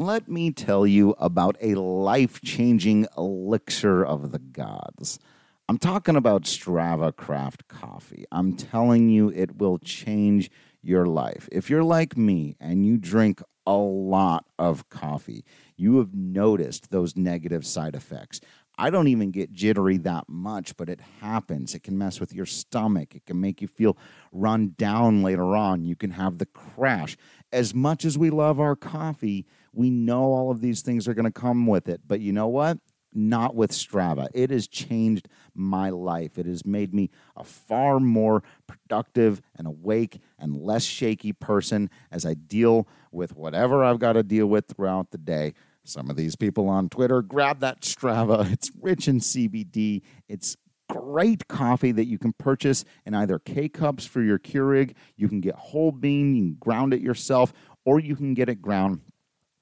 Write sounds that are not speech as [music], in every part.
let me tell you about a life changing elixir of the gods. I'm talking about Strava Craft Coffee. I'm telling you, it will change your life. If you're like me and you drink a lot of coffee, you have noticed those negative side effects. I don't even get jittery that much, but it happens. It can mess with your stomach. It can make you feel run down later on. You can have the crash. As much as we love our coffee, we know all of these things are going to come with it. But you know what? Not with Strava. It has changed my life. It has made me a far more productive and awake and less shaky person as I deal with whatever I've got to deal with throughout the day. Some of these people on Twitter grab that Strava. It's rich in CBD. It's great coffee that you can purchase in either K cups for your Keurig. You can get whole bean, you can ground it yourself, or you can get it ground.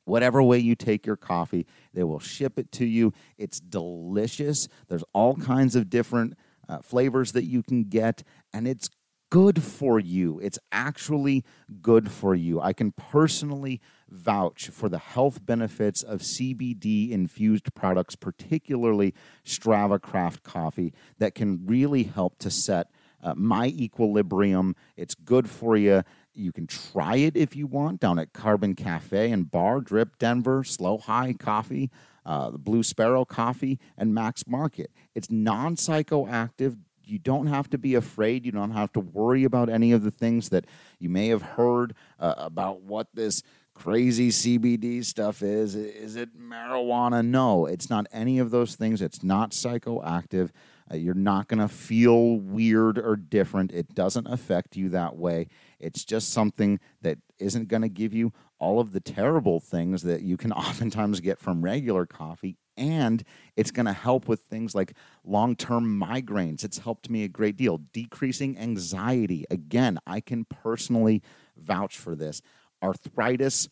Whatever way you take your coffee, they will ship it to you. It's delicious. There's all kinds of different uh, flavors that you can get, and it's good for you. It's actually good for you. I can personally vouch for the health benefits of CBD infused products, particularly Strava Craft coffee, that can really help to set uh, my equilibrium. It's good for you. You can try it if you want down at Carbon Cafe and Bar, Drip Denver, SloHi Coffee, uh, the Blue Sparrow Coffee, and Max Market. It's non psychoactive, you don't have to be afraid. You don't have to worry about any of the things that you may have heard uh, about what this crazy CBD stuff is. Is it marijuana? No, it's not any of those things. It's not psychoactive. Uh, you're not going to feel weird or different. It doesn't affect you that way. It's just something that isn't going to give you all of the terrible things that you can [laughs] oftentimes get from regular coffee and it's going to help with things like long term migraines. It's helped me a great deal. Decreasing anxiety. Again, I can personally vouch for this. Arthritis,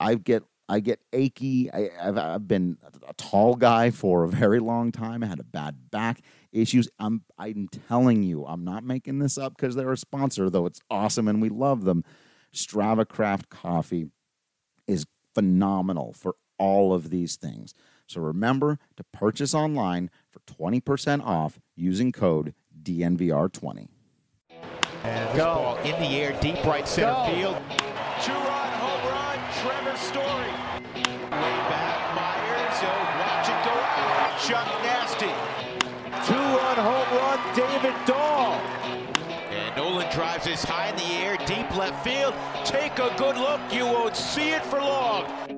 I get I get achy. I, have I've been a tall guy for a very long time. I had a bad back issues. I'm I'm telling you, I'm not making this up because they're a sponsor, though it's awesome and we love them. Strava Craft Coffee is phenomenal for all of these things. So remember to purchase online for 20% off using code DNVR20. And go. ball in the air, deep right center go. field. Two-run home run, Trevor Story. Chuck Nazty. Two-run home run, David Dahl. And Nolan drives this high in the air, deep left field. Take a good look. You won't see it for long.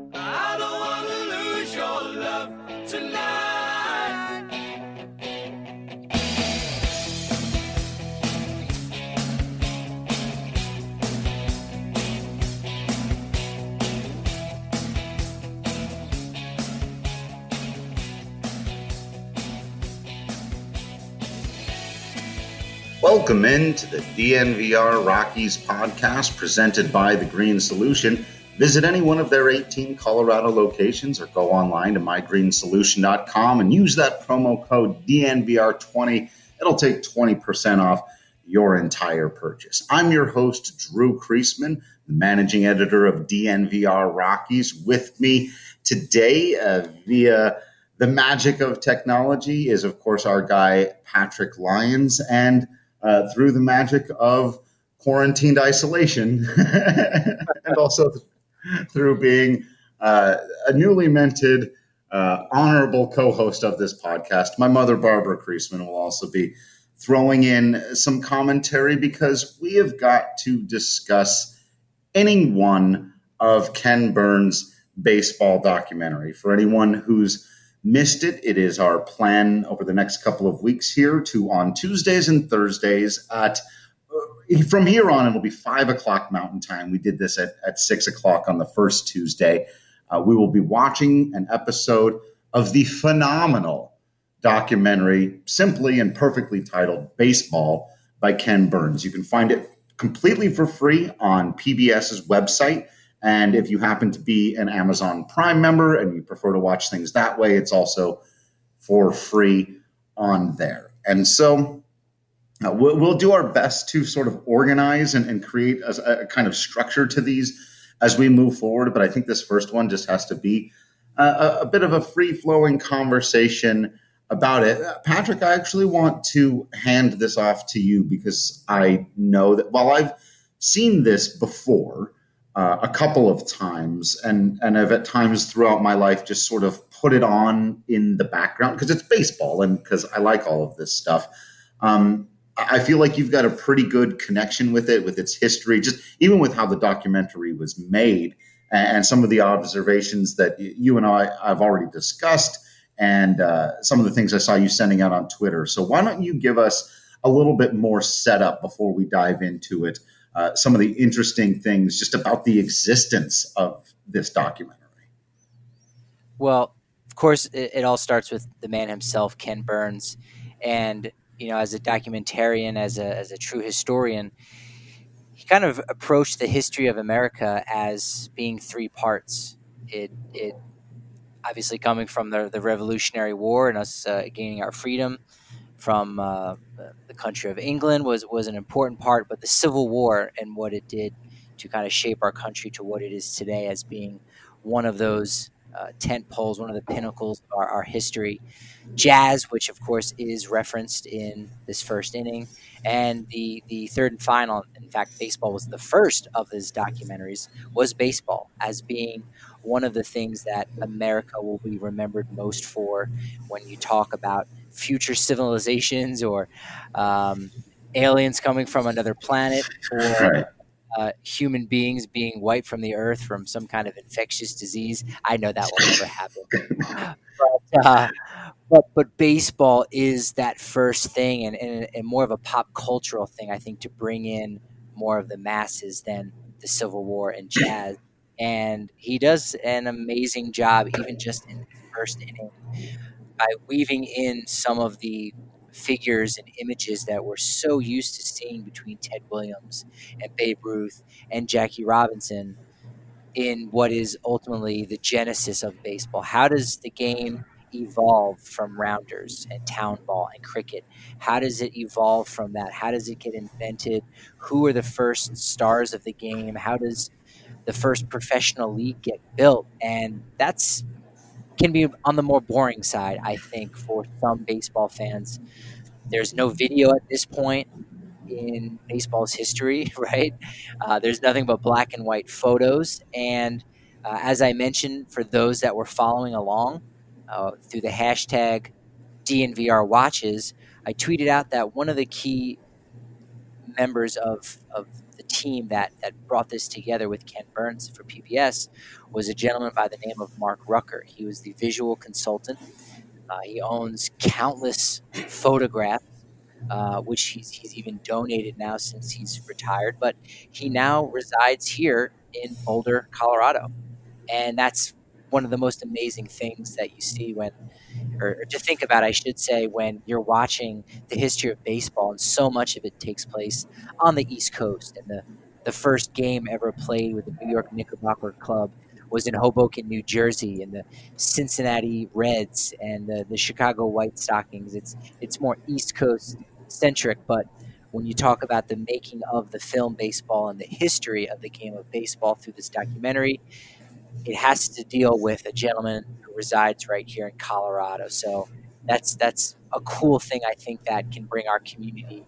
Welcome into the DNVR Rockies podcast presented by The Green Solution. Visit any one of their 18 Colorado locations or go online to mygreensolution.com and use that promo code DNVR20. It'll take 20% off your entire purchase. I'm your host, Drew Creasman, the managing editor of DNVR Rockies. With me today, uh, via the magic of technology, is of course our guy, Patrick Lyons. And uh, through the magic of quarantined isolation [laughs] and also through being uh, a newly minted uh, honorable co-host of this podcast. My mother, Barbara Creasman, will also be throwing in some commentary because we have got to discuss any one of Ken Burns' baseball documentary. For anyone who's missed it, it is our plan over the next couple of weeks here to on Tuesdays and Thursdays at uh, from here on it'll be five o'clock mountain time. We did this at, at six o'clock on the first tuesday. Uh, we will be watching an episode of the phenomenal documentary simply and perfectly titled baseball by ken burns. You can find it completely for free on pbs's website and if you happen to be an Amazon Prime member and you prefer to watch things that way, it's also for free on there. And so uh, we'll, we'll, do our best to sort of organize and, and create a, a, kind of structure to these as we move forward. But I think this first one just has to be a, a bit of a free flowing conversation about it. Patrick, I actually want to hand this off to you because I know that while I've seen this before uh, a couple of times and, and I've at times throughout my life just sort of put it on in the background because it's baseball and because I like all of this stuff. Um, I feel like you've got a pretty good connection with it, with its history, just even with how the documentary was made and some of the observations that you and I have already discussed, and uh, some of the things I saw you sending out on Twitter. So why don't you give us a little bit more setup before we dive into it? Uh, some of the interesting things just about the existence of this documentary. Well, of course, it, it all starts with the man himself, Ken Burns, and you know, as a documentarian, as a as a true historian he kind of approached the history of America as being three parts. It, it obviously coming from the, the Revolutionary War and us uh, gaining our freedom from uh, the country of England was, was an important part, but the Civil War and what it did to kind of shape our country to what it is today as being one of those uh, tent poles, one of the pinnacles of our, our, history. Jazz, which of course is referenced in this first inning, and the the third and final. In fact, baseball was the first of his documentaries. Was baseball as being one of the things that America will be remembered most for when you talk about future civilizations or um, aliens coming from another planet or uh, human beings being wiped from the earth from some kind of infectious disease. I know that will never happen. but, uh, but, but baseball is that first thing and, and, and more of a pop cultural thing, I think, to bring in more of the masses than the Civil War and jazz. And he does an amazing job, even just in the first inning, by weaving in some of the figures and images that we're so used to seeing between Ted Williams and Babe Ruth and Jackie Robinson in what is ultimately the genesis of baseball. How does the game evolve from rounders and town ball and cricket? How does it evolve from that? How does it get invented? Who are the first stars of the game? How does the first professional league get built? And that's can be on the more boring side, I think, for some baseball fans. There's no video at this point in baseball's history, [laughs] right? Uh, there's nothing but black and white photos. And uh, as I mentioned, for those that were following along uh, through the hashtag DNVR watches, I tweeted out that one of the key members of, of team that, that brought this together with Ken Burns for PBS was a gentleman by the name of Mark Rucker. He was the visual consultant. Uh, he owns countless photographs, uh, which he's, he's even donated now since he's retired. But he now resides here in Boulder, Colorado. And that's one of the most amazing things that you see when, or, to think about, I should say, when you're watching the history of baseball, and so much of it takes place on the East Coast. And the, the first game ever played with the New York Knickerbocker Club was in Hoboken, New Jersey, and the Cincinnati Reds and the, the Chicago White Stockings. It's it's more East Coast centric, but when you talk about the making of the film baseball and the history of the game of baseball through this documentary, it has to deal with a gentleman who resides right here in Colorado. So that's that's a cool thing I think that can bring our community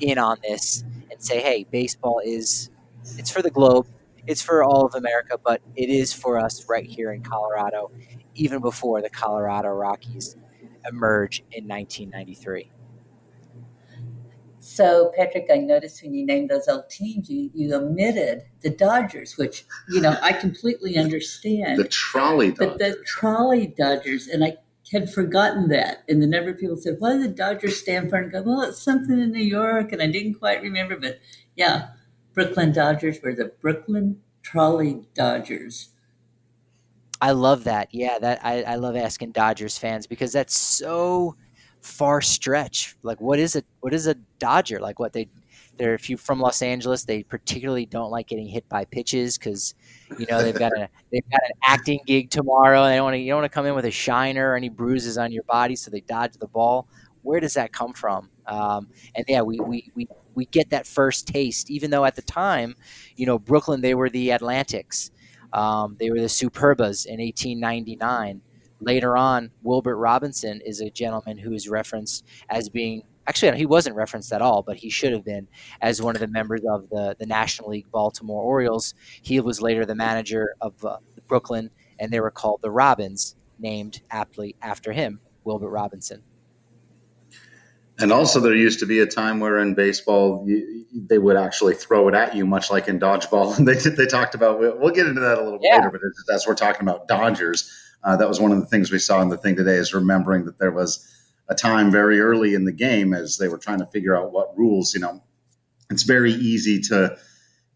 in on this and say, hey, baseball is it's for the globe, it's for all of America, but it is for us right here in Colorado, even before the Colorado Rockies emerge in 1993. So, Patrick, I noticed when you named those old teams, you, you omitted the Dodgers, which, you know, I completely understand. The trolley Dodgers. But the trolley Dodgers, and I had forgotten that. And the number of people said, what do the Dodgers stand for? And I go, well, it's something in New York. And I didn't quite remember, but yeah, Brooklyn Dodgers were the Brooklyn Trolley Dodgers. I love that. Yeah, that I, I love asking Dodgers fans because that's so far stretch. Like what is it what is a Dodger? Like what they they're if you're from Los Angeles, they particularly don't like getting hit by pitches because you know they've got a [laughs] they've got an acting gig tomorrow. And they don't want to you don't want to come in with a shiner or any bruises on your body, so they dodge the ball. Where does that come from? Um, and yeah, we, we we we get that first taste, even though at the time, you know, Brooklyn they were the Atlantics, Um, they were the Superbas in 1899. Later on, Wilbert Robinson is a gentleman who is referenced as being actually he wasn't referenced at all, but he should have been as one of the members of the the National League Baltimore Orioles. He was later the manager of uh, Brooklyn, and they were called the Robins, named aptly after him, Wilbert Robinson. And also, there used to be a time where in baseball you, they would actually throw it at you, much like in dodgeball. And [laughs] they they talked about we'll, we'll get into that a little Yeah. later, but as we're talking about Dodgers, uh, that was one of the things we saw in the thing today is remembering that there was a time very early in the game as they were trying to figure out what rules. You know, it's very easy to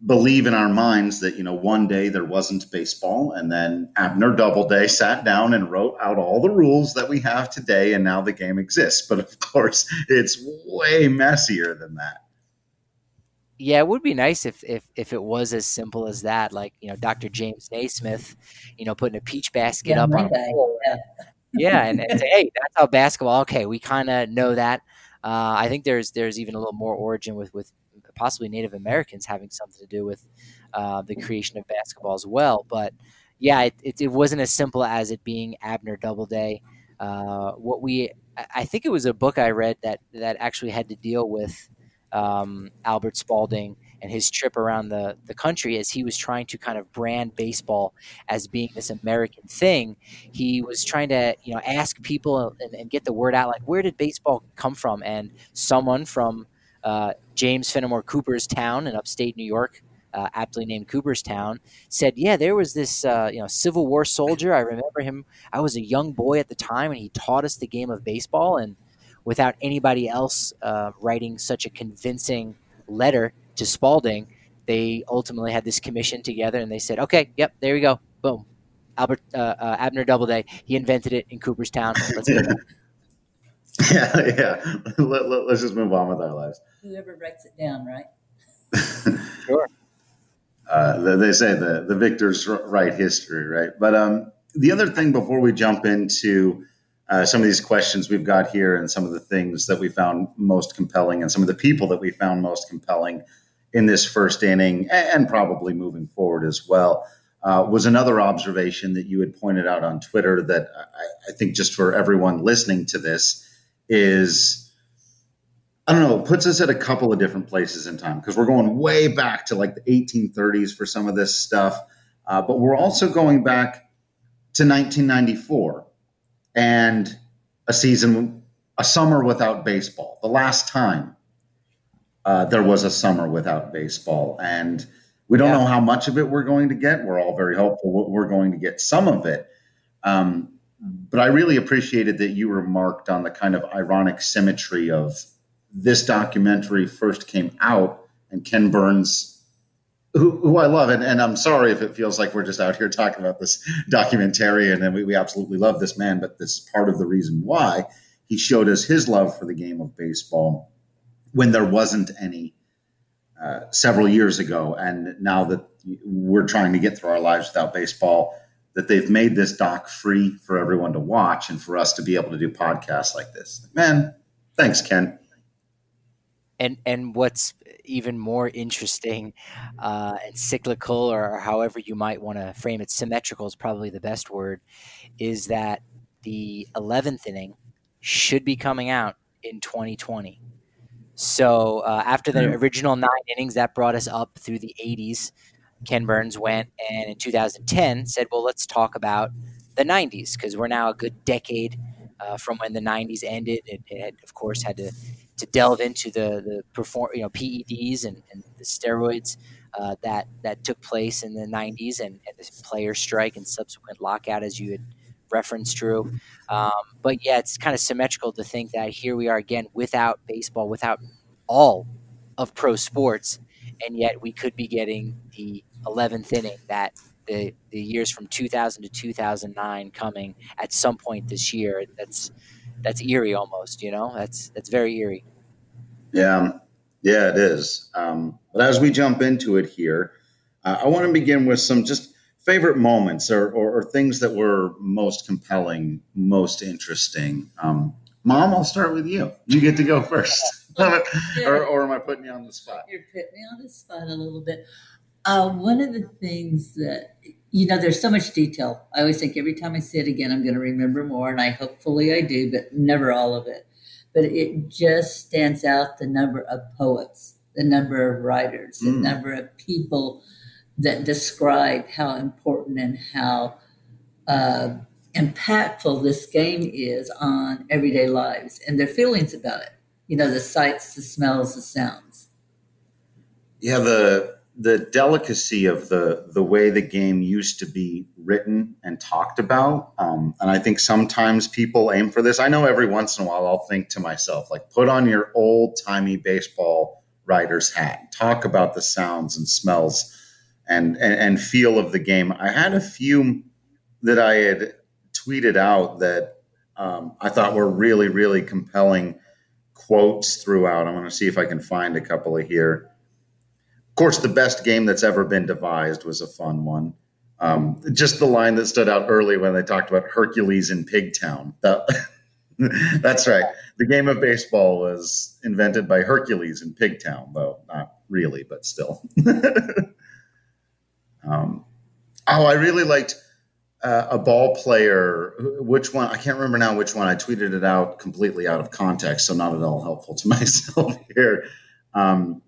believe in our minds that you know one day there wasn't baseball and then abner doubleday sat down and wrote out all the rules that we have today and now the game exists but of course it's way messier than that Yeah, it would be nice if, if if it was as simple as that. Like you know, Dr. James Naismith, you know, putting a peach basket Yeah, up on a pole. Yeah. yeah, and, and say, hey, that's how basketball. Okay, we kind of know that. Uh, I think there's there's even a little more origin with with possibly Native Americans having something to do with uh, the creation of basketball as well. But yeah, it, it, it wasn't as simple as it being Abner Doubleday. Uh, what we I- I think it was a book I read that that actually had to deal with um, Albert Spalding and his trip around the, the country as he was trying to kind of brand baseball as being this American thing. He was trying to, you know, ask people and, and get the word out, like, where did baseball come from? And someone from uh, James Fenimore Cooper's town in upstate New York, uh, aptly named Cooperstown, said, "Yeah, there was this, uh, you know, Civil War soldier. I remember him. I was a young boy at the time, and he taught us the game of baseball. And without anybody else uh, writing such a convincing letter to Spalding, they ultimately had this commission together, and they said, "Okay, yep, there we go, boom." Albert uh, uh, Abner Doubleday, he invented it in Cooperstown. [laughs] Let's go. yeah yeah let, let, let's just move on with our lives Whoever writes it down, right? [laughs] Sure. uh, they they say the the victors write history, right? But um, the other thing before we jump into uh, some of these questions we've got here and some of the things that we found most compelling and some of the people that we found most compelling in this first inning and, probably moving forward as well uh, was another observation that you had pointed out on Twitter that I, I think just for everyone listening to this is I don't know, puts us at a couple of different places in time because we're going way back to like the 1830s for some of this stuff. Uh, but we're also going back to 1994 and a season, a summer without baseball. The last time uh, there was a summer without baseball. And we don't Yeah. know how much of it we're going to get. We're all very hopeful we're going to get some of it. Um, but I really appreciated that you remarked on the kind of ironic symmetry of this documentary first came out and Ken Burns, who, who I love, and, and I'm sorry if it feels like we're just out here talking about this documentarian and we, we absolutely love this man, but this is part of the reason why he showed us his love for the game of baseball when there wasn't any uh, several years ago. And now that we're trying to get through our lives without baseball, that they've made this doc free for everyone to watch and for us to be able to do podcasts like this. Man, thanks, Ken. And and what's even more interesting uh, and cyclical or however you might want to frame it symmetrical is probably the best word is that the 11th inning should be coming out in 2020 so uh, after the Hmm. original nine innings that brought us up through the 80s ken burns went and in 2010 said well let's talk about the 90s because we're now a good decade uh, from when the 90s ended it, it had, of course had to to delve into the the perform you know PEDs and, and the steroids uh, that that took place in the 90s and, and this player strike and subsequent lockout as you had referenced Drew. Um, but yeah it's kind of symmetrical to think that here we are again without baseball without all of pro sports and yet we could be getting the 11th inning that the, the years from 2000 to 2009 coming at some point this year. That's that's eerie almost you know? That's that's very eerie Yeah, yeah, it is. Um, but as we jump into it here, uh, I want to begin with some just favorite moments or, or, or things that were most compelling, most interesting. Um, Mom, I'll start with you. You get to go first. [laughs] or, or am I putting you on the spot? You're putting me on the spot a little bit. Uh, one of the things that you know, there's so much detail. I always think every time I see it again, I'm going to remember more, and I hopefully I do, but never all of it. But it just stands out the number of poets, the number of writers, the Mm. number of people that describe how important and how uh, impactful this game is on everyday lives and their feelings about it. You know, the sights, the smells, the sounds. Yeah, the the delicacy of the the way the game used to be written and talked about, um, and I think sometimes people aim for this. I know every once in a while I'll think to myself, like, put on your old timey baseball writer's hat, talk about the sounds and smells and, and and feel of the game. I had a few that I had tweeted out that um, I thought were really really compelling quotes throughout. I'm going to see if I can find a couple of here. Of course, the best game that's ever been devised was a fun one. Um, just the line that stood out early when they talked about Hercules in Pigtown. That, [laughs] that's right. The game of baseball was invented by Hercules in Pigtown, though not really, but still. [laughs] um, oh, I really liked uh, a ball player. Which one? I can't remember now which one. I tweeted it out completely out of context, so not at all helpful to [laughs] myself here. Um,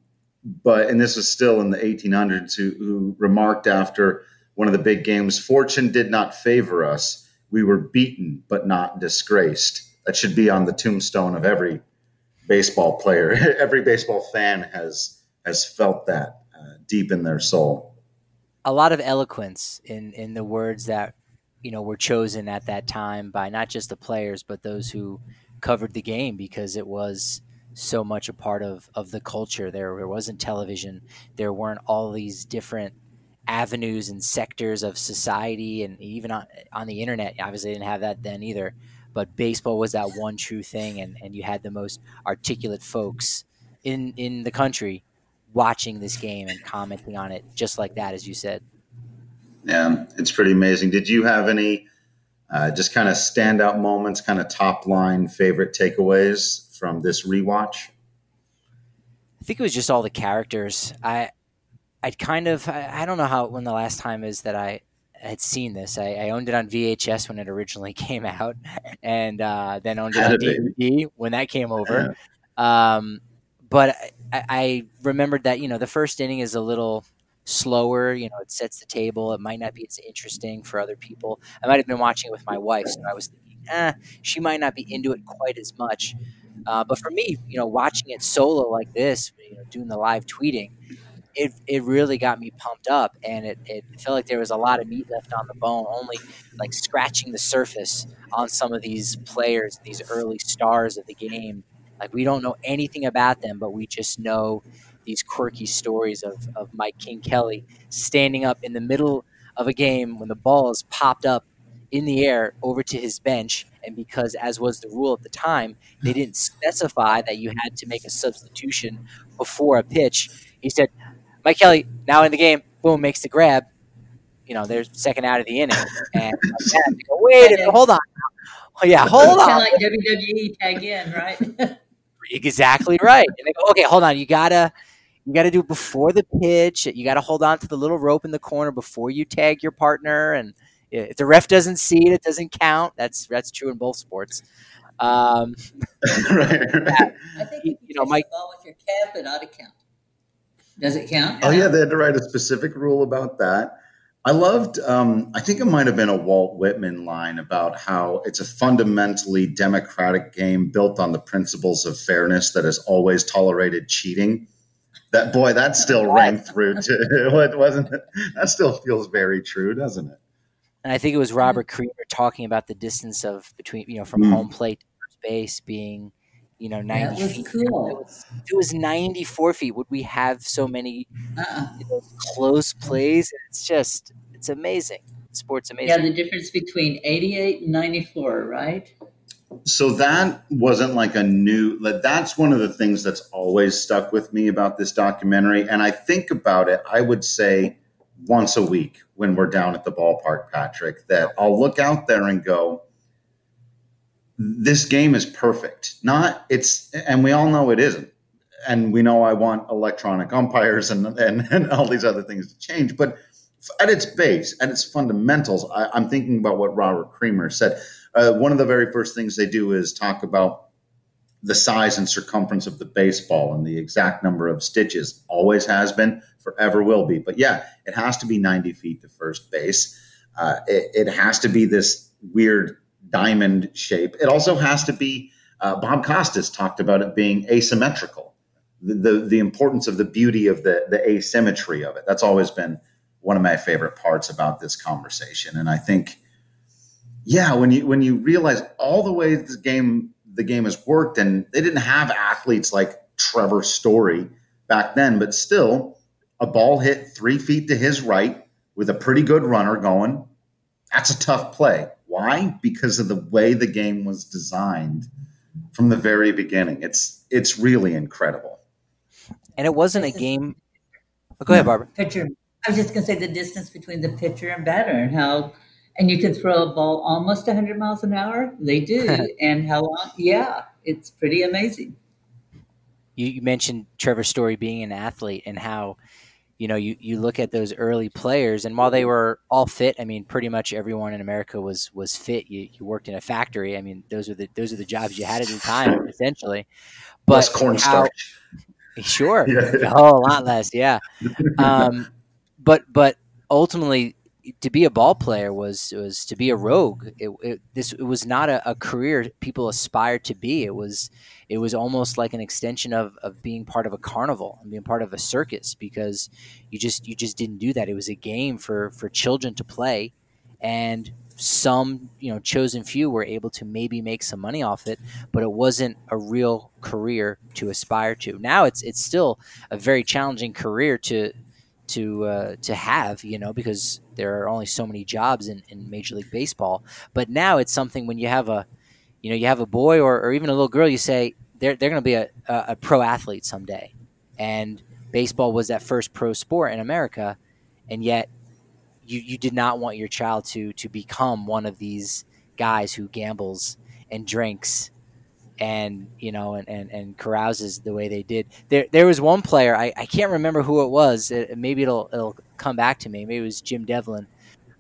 but and this was still in the 1800s, who, who remarked after one of the big games, "Fortune did not favor us. We were beaten, but not disgraced." That should be on the tombstone of every baseball player. [laughs] every baseball fan has has felt that uh, deep in their soul. a lot of eloquence in in the words that you know were chosen at that time by not just the players but those who covered the game because it was so much a part of of the culture there. There wasn't television. There weren't all these different avenues and sectors of society and even on, on the internet. Obviously didn't have that then either. But baseball was that one true thing and, and you had the most articulate folks in in the country watching this game and commenting on it just like that as you said. Yeah, it's pretty amazing. Did you have any uh, just kind of standout moments, kind of top line favorite takeaways from this rewatch? I think it was just all the characters. I I'd kind of I, I don't know how when the last time is that I had seen this. I, I owned it on VHS when it originally [laughs] came out, and uh, then owned it on DVD when that came over. Um, but I, I remembered that you know the first inning is a little slower. You know, it sets the table. It might not be as interesting for other people. I might have been watching it with my wife, so I was thinking, eh, she might not be into it quite as much. Uh, but for me, you know, watching it solo like this, you know, doing the live tweeting, it, it really got me pumped up, and it, it felt like there was a lot of meat left on the bone, only like scratching the surface on some of these players, these early stars of the game. Like we don't know anything about them, but we just know these quirky stories of, of Mike King Kelly standing up in the middle of a game when the ball is popped up in the air over to his bench. And because, as was the rule at the time, they didn't specify that you had to make a substitution before a pitch, he said, Mike Kelly, now in the game, boom, makes the grab. You know, they're second out of the inning. And like go, wait, a minute, hold on. Oh, yeah, hold on. like WWE tag in, right? [laughs] Exactly right. And they go, okay, hold on. You gotta, you gotta do it before the pitch. You gotta hold on to the little rope in the corner before you tag your partner. And if the ref doesn't see it, it doesn't count. That's that's true in both sports. Um, [laughs] right, right. I think You- you, you know, Mike- ball with your cap, it ought to count. Does it count? Oh yeah, they had to write a specific rule about that. I loved. Um, I think it might have been a Walt Whitman line about how it's a fundamentally democratic game built on the principles of fairness that has always tolerated cheating. That boy, that still [laughs] rang through too. [laughs] What wasn't it? That still feels very true, doesn't it? And I think it was Robert Creamer talking about the distance of between, you know, from Mm. home plate to first base being, you know, That ninety was feet. cool. It was, if it was ninety four feet, would we have so many Uh-uh. you know, close plays? It's just, it's amazing. Sport's amazing. Yeah, the difference between 88 and 94, right? So that wasn't like a new. Like that's one of the things that's always stuck with me about this documentary, and I think about it. I would say once a week when we're down at the ballpark, Patrick, that I'll look out there and go, "This game is perfect." Not it's, and we all know it isn't, and we know I want electronic umpires and and, [laughs] and all these other things to change, but at its base, at its fundamentals, I, am thinking about what Robert Creamer said. Uh, one of the very first things they do is talk about the size and circumference of the baseball and the exact number of stitches. Always has been, forever will be. But yeah, it has to be 90 feet to first base. Uh, it, it, has to be this weird diamond shape. It also has to be. Uh, Bob Costas talked about it being asymmetrical. The, the, the importance of the beauty of the the asymmetry of it. That's always been one of my favorite parts about this conversation. And I think, yeah, when you when you realize all the ways the game the game has worked, and they didn't have athletes like Trevor Story back then, but still, a ball hit three feet to his right with a pretty good runner going. That's a tough play. Why? Because of the way the game was designed from the very beginning. It's it's really incredible. And it wasn't a game. Oh, go ahead, hmm. Barbara. Pitcher. I was just going to say the distance between the pitcher and batter and how, and you can throw a ball almost 100 miles an hour. They do. [laughs] and how long? Yeah, it's pretty amazing. You, you mentioned Trevor Story being an athlete and how you know, you, you look at those early players, and while they were all fit, I mean, pretty much everyone in America was was fit. You, you worked in a factory. I mean, those are the those are the jobs you had at the time, essentially. But less cornstarch. Sure, [laughs] yeah. a whole lot less. Yeah, [laughs] um, but but ultimately, to be a ball player was was to be a rogue. It, it this it was not a, a, career people aspired to be. It was it was almost like an extension of, of being part of a carnival and being part of a circus because you just you just didn't do that. It was a game for for children to play, and some you know chosen few were able to maybe make some money off it, but it wasn't a real career to aspire to. Now it's it's still a very challenging career to to uh, to have, you know, because there are only so many jobs in, in Major League Baseball. But now it's something when you have a, you know, you have a boy or, or even a little girl, you say they're they're going to be a, a, a pro athlete someday, and baseball was that first pro sport in America, and yet you you did not want your child to to become one of these guys who gambles and drinks and you know and, and, and carouses the way they did. There there was one player I, I can't remember who it was. It, maybe it'll it'll come back to me. Maybe it was Jim Devlin.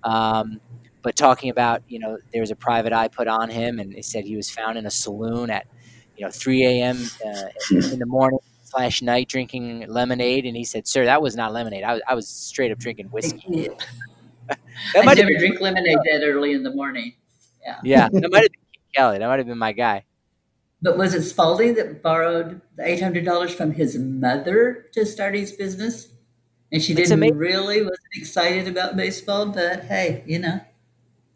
Um, but talking about you know there was a private eye put on him, and they said he was found in a saloon at you know 3 a.m. Uh, in the morning slash night drinking lemonade, and he said, "Sir, that was not lemonade. I was I was straight up drinking whiskey." I never been, drink lemonade that early in the morning. Yeah, yeah, that might have been Kelly. That might have been my guy. But was it Spalding that borrowed the eight hundred dollars from his mother to start his business? And she didn't really wasn't excited about baseball, but hey, you know.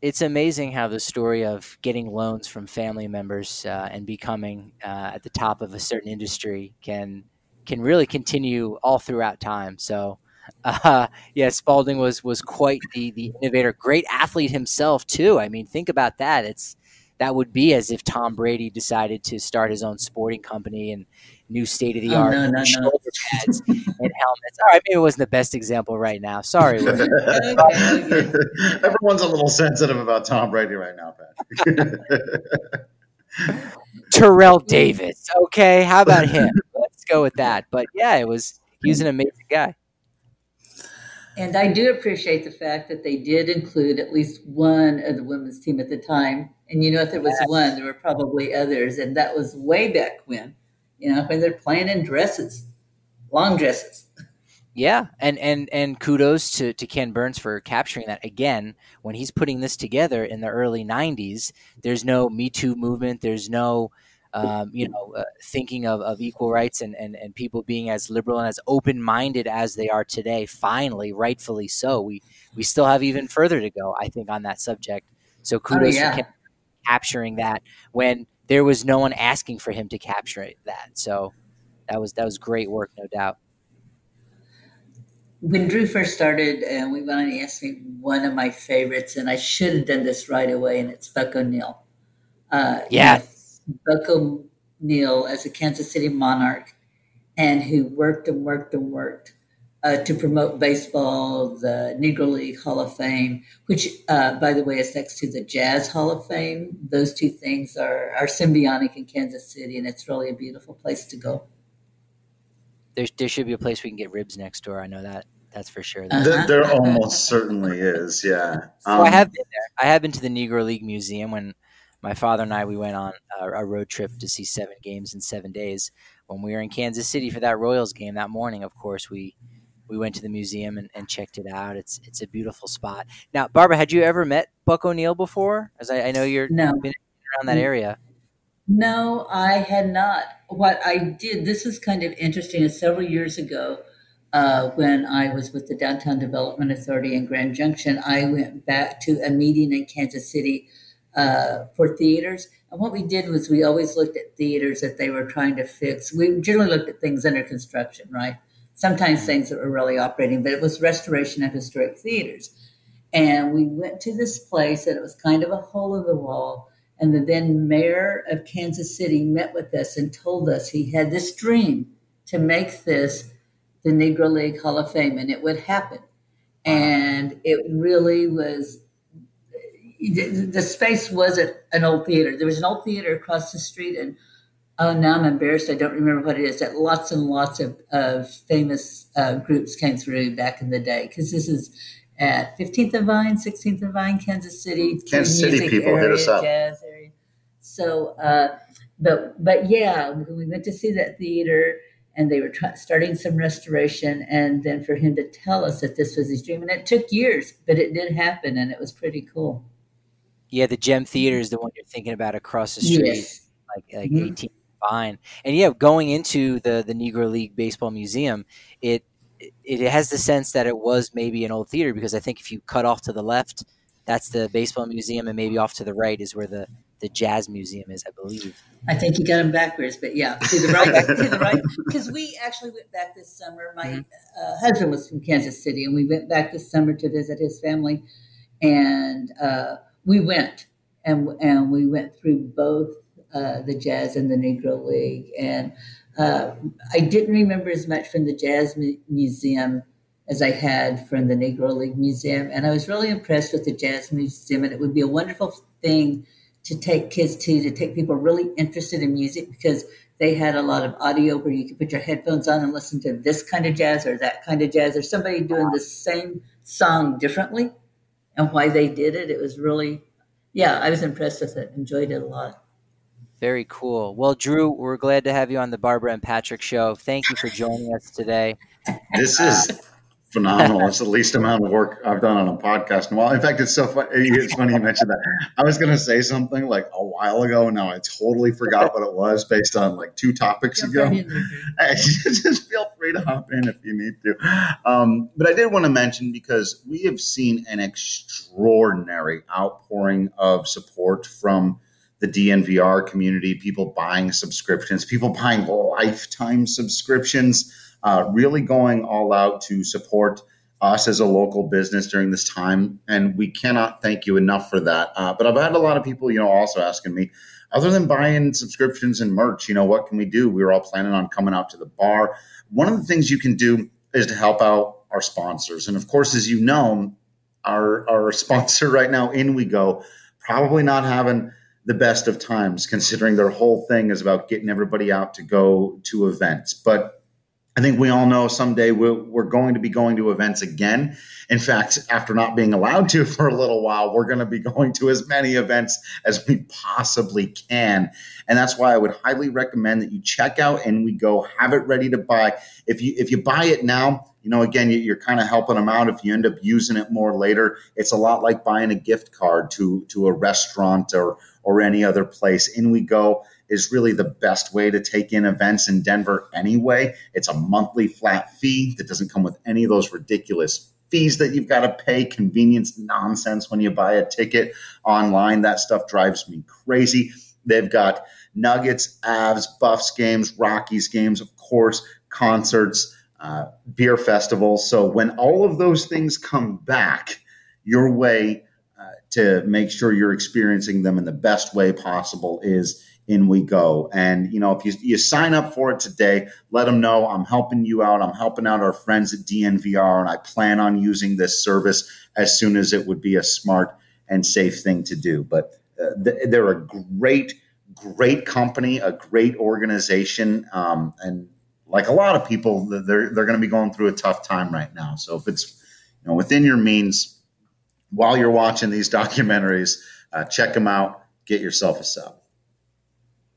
It's amazing how the story of getting loans from family members uh, and becoming uh, at the top of a certain industry can can really continue all throughout time. So, uh, yeah, Spalding was was quite the the innovator, great athlete himself too. I mean, think about that. It's that would be as if Tom Brady decided to start his own sporting company and new state of the art oh, no, no, shoulder no. pads and helmets. All right, maybe it wasn't the best example right now. Sorry. [laughs] Everyone's a little sensitive about Tom Brady right now, Pat. [laughs] Terrell Davis. Okay, how about him? [laughs] Let's go with that. But yeah, it was he was an amazing guy. And I do appreciate the fact that they did include at least one of the women's team at the time. And you know, if there was yes. one, there were probably others. And that was way back when, you know, when they're playing in dresses, long dresses. Yeah, and and and kudos to to Ken Burns for capturing that again when he's putting this together in the early '90s. There's no Me Too movement. There's no um, you know, uh, thinking of, of equal rights and, and, and people being as liberal and as open minded as they are today, finally, rightfully so. We we still have even further to go, I think, on that subject. So oh, kudos oh, yeah. for capturing that when there was no one asking for him to capture that. So that was that was great work, no doubt. When Drew first started, uh, we went and asked me one of my favorites, and I should have done this right away, and it's Buck O'Neil. Uh, yeah Buck O'Neil as a Kansas City Monarch and who worked and worked and worked uh, to promote baseball, the Negro League Hall of Fame, which, uh, by the way, is next to the Jazz Hall of Fame. Those two things are, are symbiotic in Kansas City, and it's really a beautiful place to go. There, there should be a place we can get ribs next door. I know that That's for sure. Uh-huh. There, there almost certainly is. Yeah. So Um, I have been there. I have been to the Negro League Museum when my father and I we went on a, a road trip to see seven games in seven days. When we were in Kansas City for that Royals game that morning, of course we we went to the museum and, and checked it out. It's it's a beautiful spot. Now, Barbara, had you ever met Buck O'Neil before? As I, I know you're No. been around that area. No, I had not. What I did, this is kind of interesting, is several years ago uh, when I was with the Downtown Development Authority in Grand Junction, I went back to a meeting in Kansas City uh, for theaters. And what we did was we always looked at theaters that they were trying to fix. We generally looked at things under construction, right? Sometimes things that were really operating, but it was restoration of historic theaters. And we went to this place and it was kind of a hole in the wall. And the then mayor of Kansas City met with us and told us he had this dream to make this the Negro League Hall of Fame and it would happen. And it really was, the space wasn't an old theater. There was an old theater across the street, and oh, now I'm embarrassed. I don't remember what it is. That lots and lots of, of famous uh, groups came through back in the day because this is at 15th and Vine, 16th and Vine, Kansas City. Kansas City people hit area, us up. Jazz area. So, uh, but but yeah, we went to see that theater, and they were try- starting some restoration, and then for him to tell us that this was his dream, and it took years, but it did happen, and it was pretty cool. Yeah, the Gem Theater is the one you're thinking about across the street. Yes. like like Mhm. 18 Vine and yeah going into the the negro league baseball museum it it has the sense that it was maybe an old theater because i think if you cut off to the left that's the baseball museum and maybe off to the right is where the the jazz museum is i believe I think you got them backwards, but yeah, to the right, to the right. [laughs] Because we actually went back this summer. My uh, husband was from Kansas City, and we went back this summer to visit his family, and uh, we went and and we went through both uh, the Jazz and the Negro League, and uh, I didn't remember as much from the Jazz mu- Museum as I had from the Negro League Museum, and I was really impressed with the Jazz Museum, and it would be a wonderful thing to take kids to to take people really interested in music because they had a lot of audio where you could put your headphones on and listen to this kind of jazz or that kind of jazz or somebody doing the same song differently and why they did it. It was really, yeah, I was impressed with it. Enjoyed it a lot. very cool well drew we're glad to have you on the barbara and patrick show thank you for joining us today This is uh, phenomenal. [laughs] It's the least amount of work I've done on a podcast in a while. In fact, it's so funny. It's funny you mentioned that. I was going to say something like a while ago. Now I totally forgot what it was based on like two topics ago. [laughs] just feel free to hop in if you need to. Um, but I did want to mention because we have seen an extraordinary outpouring of support from the DNVR community, people buying subscriptions, people buying lifetime subscriptions, uh, really going all out to support us as a local business during this time. And we cannot thank you enough for that. Uh, but I've had a lot of people, you know, also asking me, other than buying subscriptions and merch, you know, what can we do? We were all planning on coming out to the bar. One of the things you can do is to help out our sponsors. And of course, as you know, our, our [laughs] sponsor right now, In We Go, probably not having the best of times considering their whole thing is about getting everybody out to go to events. But I think we all know someday we're, we're going to be going to events again. In fact, after not being allowed to [laughs] for a little while, we're going to be going to as many events as we possibly can. And that's why I would highly recommend that you check out and we go have it ready to buy. If you if you buy it now, you know, again, you- you're kind of helping them out. If you end up using it more later, it's a lot like buying a gift card to to a restaurant or or any other place. In we go is really the best way to take in events in Denver anyway. It's a monthly flat fee that doesn't come with any of those ridiculous fees that you've got to pay, convenience nonsense when you buy a ticket online. That stuff drives me crazy. They've got Nuggets, Avs, Buffs games, Rockies games, of course, concerts, uh, beer festivals. So when all of those things come back your way uh, to make sure you're experiencing them in the best way possible is in we go. And you know, if you, you sign up for it today, let them know I'm helping you out. I'm helping out our friends at DNVR, and I plan on using this service as soon as it would be a smart and safe thing to do. But uh, th- they're a great, great company, a great organization, um, and like a lot of people, they're they're going to be going through a tough time right now. So if it's you know within your means, while you're watching these [laughs] documentaries, uh, check them out. Get yourself a sub.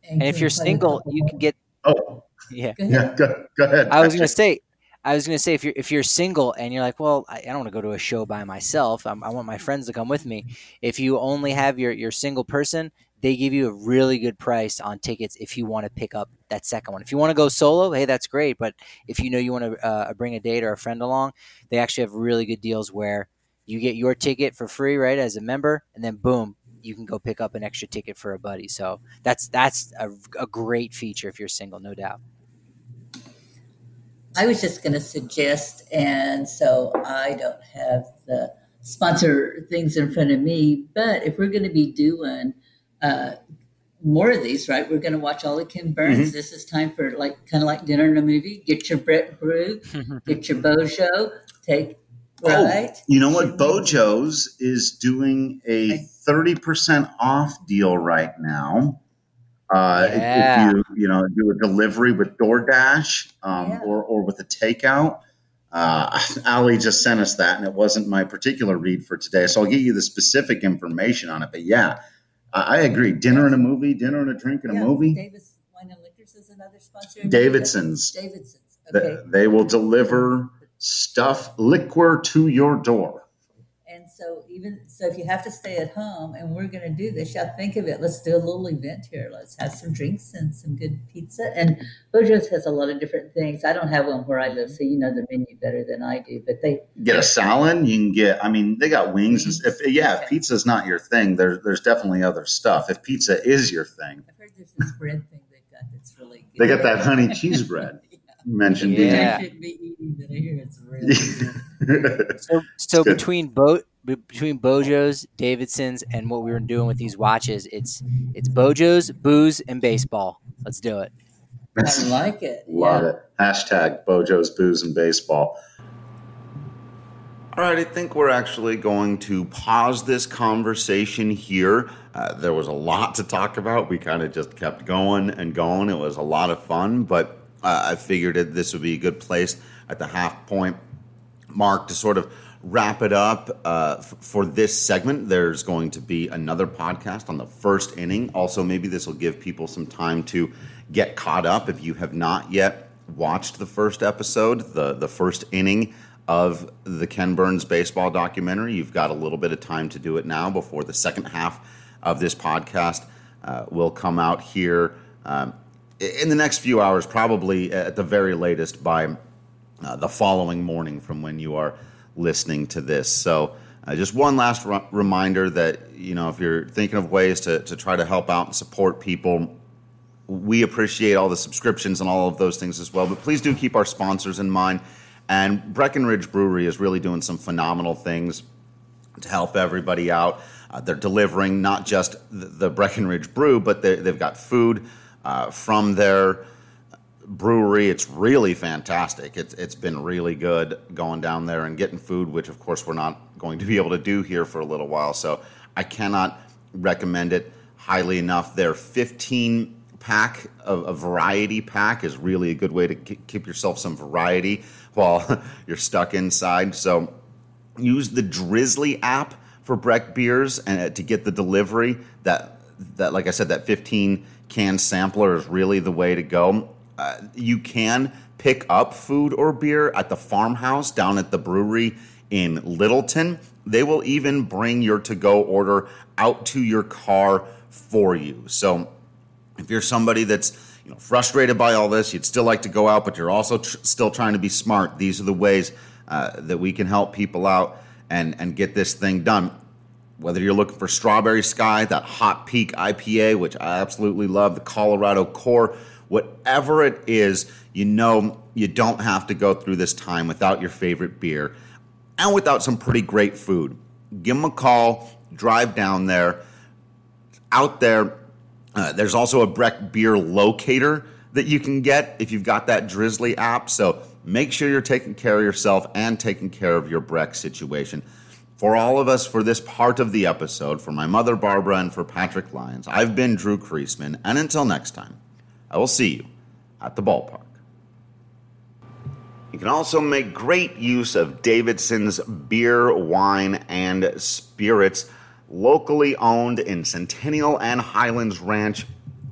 And if you're single, you can get. Oh, yeah, Go ahead. yeah. Go, go ahead. I was going to Patrick. say, I was going to say, if you're if you're single and you're like, well, I, I don't want to go to a show by myself. i I want my friends to come with me. If you only have your your single person, they give you a really good price on tickets if you want to pick up that second one. If you want to go solo, hey, that's great. But if you know you want to uh, bring a date or a friend along, they actually have really good deals where you get your ticket for free, right, as a member, and then boom, you can go pick up an extra ticket for a buddy. So that's that's a, a great feature if you're single, no doubt. I was just going to suggest, and so I don't have the sponsor things in front of me, but if we're going to be doing uh, more of these, right? We're going to watch all of Ken Burns. This is time for like kind of like dinner and a movie. Get your Breck Brew, [laughs] get your Beau Jo, take Oh, right. You know what? Beau Jo's is doing a thirty percent off deal right now. Uh, if- Yeah. If you you know do a delivery with DoorDash um, Yeah. or or with a takeout. Uh, [laughs] Ali just sent us that, and it wasn't my particular read for today, so I'll get you the specific information on it. But yeah, I, I agree. Dinner and a movie, dinner and a drink and a movie. Davis Wine and Liquors is another sponsor. Davidson's. Davidson's. Okay. They will deliver stuff liquor to your door. And so even so, if you have to stay at home, and we're going to do this, yeah, think of it. Let's do a little event here. Let's have some drinks and some good pizza. And Beau Jo's has a lot of different things. I don't have one where I live, so you know the menu better than I do. But they, get a salad. You can get. I mean, they got wings. and If yeah, if Okay. pizza's not your thing, there's there's definitely other stuff. If pizza is your thing, I've heard there's this bread thing they've got that's really good. they got that honey cheese bread [laughs] mentioned. Yeah. I eating, but I hear it's really [laughs] So, so between Bo- be- between Beau Jo's, Davidson's, and what we were doing with these watches, it's it's Beau Jo's, booze, and baseball. Let's do it. I like it. Love yeah. it. Hashtag Beau Jo's Booze and Baseball. All right, I think we're actually going to pause this conversation here. Uh, there was a lot to talk about. We kind of just kept going and going. It was a lot of fun, but uh, I figured that this would be a good place at the half point mark to sort of wrap it up uh, f- for this segment. There's going to be another podcast on the first inning. Also, maybe this will give people some time to get caught up if you have not yet watched the first episode, the the first inning of the Ken Burns baseball documentary. You've got a little bit of time to do it now before the second half of this podcast uh, will come out here um, in the next few hours, probably at the very latest by uh, the following morning from when you are listening to this. So, uh, just one last r- reminder that you know if you're thinking of ways to to try to help out and support people, we appreciate all the subscriptions and all of those things as well. But please do keep our sponsors in mind. And Breckenridge Brewery is really doing some phenomenal things to help everybody out. Uh, they're delivering not just the, the Breckenridge brew, but they, they've got food uh, from their brewery. It's really fantastic. It's it's been really good going down there and getting food, which of course we're not going to be able to do here for a little while. So I cannot recommend it highly enough. Their 15 pack of a variety pack is really a good way to keep yourself some variety [laughs] while [laughs] you're stuck inside. So use the Drizzly app for Breck beers and uh, to get the delivery. That that like I said, that 15 can sampler is really the way to go. Uh, you can pick up food or beer at the farmhouse down at the brewery in Littleton. They will even bring your to go order out to your car for you. So if you're somebody that's you know frustrated by all this, you'd still like to go out, but you're also tr- still trying to be smart. These are the ways uh, that we can help people out and and get this thing done. Whether you're looking for Strawberry Sky, that Hop Peak IPA, which I absolutely love, the Colorado Core, whatever it is, you know you don't have to go through this time without your favorite beer and without some pretty great food. Give them a call, drive down there out there. Uh, there's also a Breck beer locator that you can get if you've got that Drizzly app. So make sure you're taking care of yourself and taking care of your Breck situation. For all of us, for this part of the episode, for my mother Barbara and for Patrick Lyons, I've been Drew Creasman. And until next time, I will see you at the ballpark. You can also make great use of Davidson's beer, wine, and spirits, locally owned in Centennial and Highlands Ranch.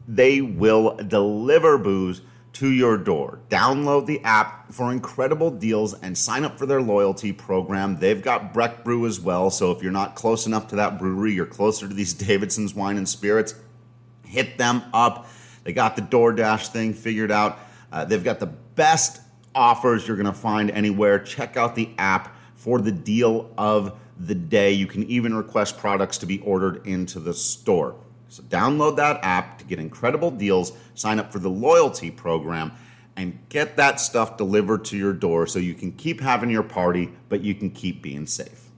They will deliver booze to your door. Download the app for incredible deals and sign up for their loyalty program. They've got Breck Brew as well, so if you're not close enough to that brewery, you're closer to these [laughs] Davidson's wine and spirits, hit them up. They got the DoorDash thing figured out. Uh, they've got the best offers you're going to find anywhere. Check out the app for the deal of the day. You can even request products to be ordered into the store. So download that app to get incredible deals, sign up for the loyalty program, and get that stuff delivered to your door so you can keep having your party, but you can keep being safe.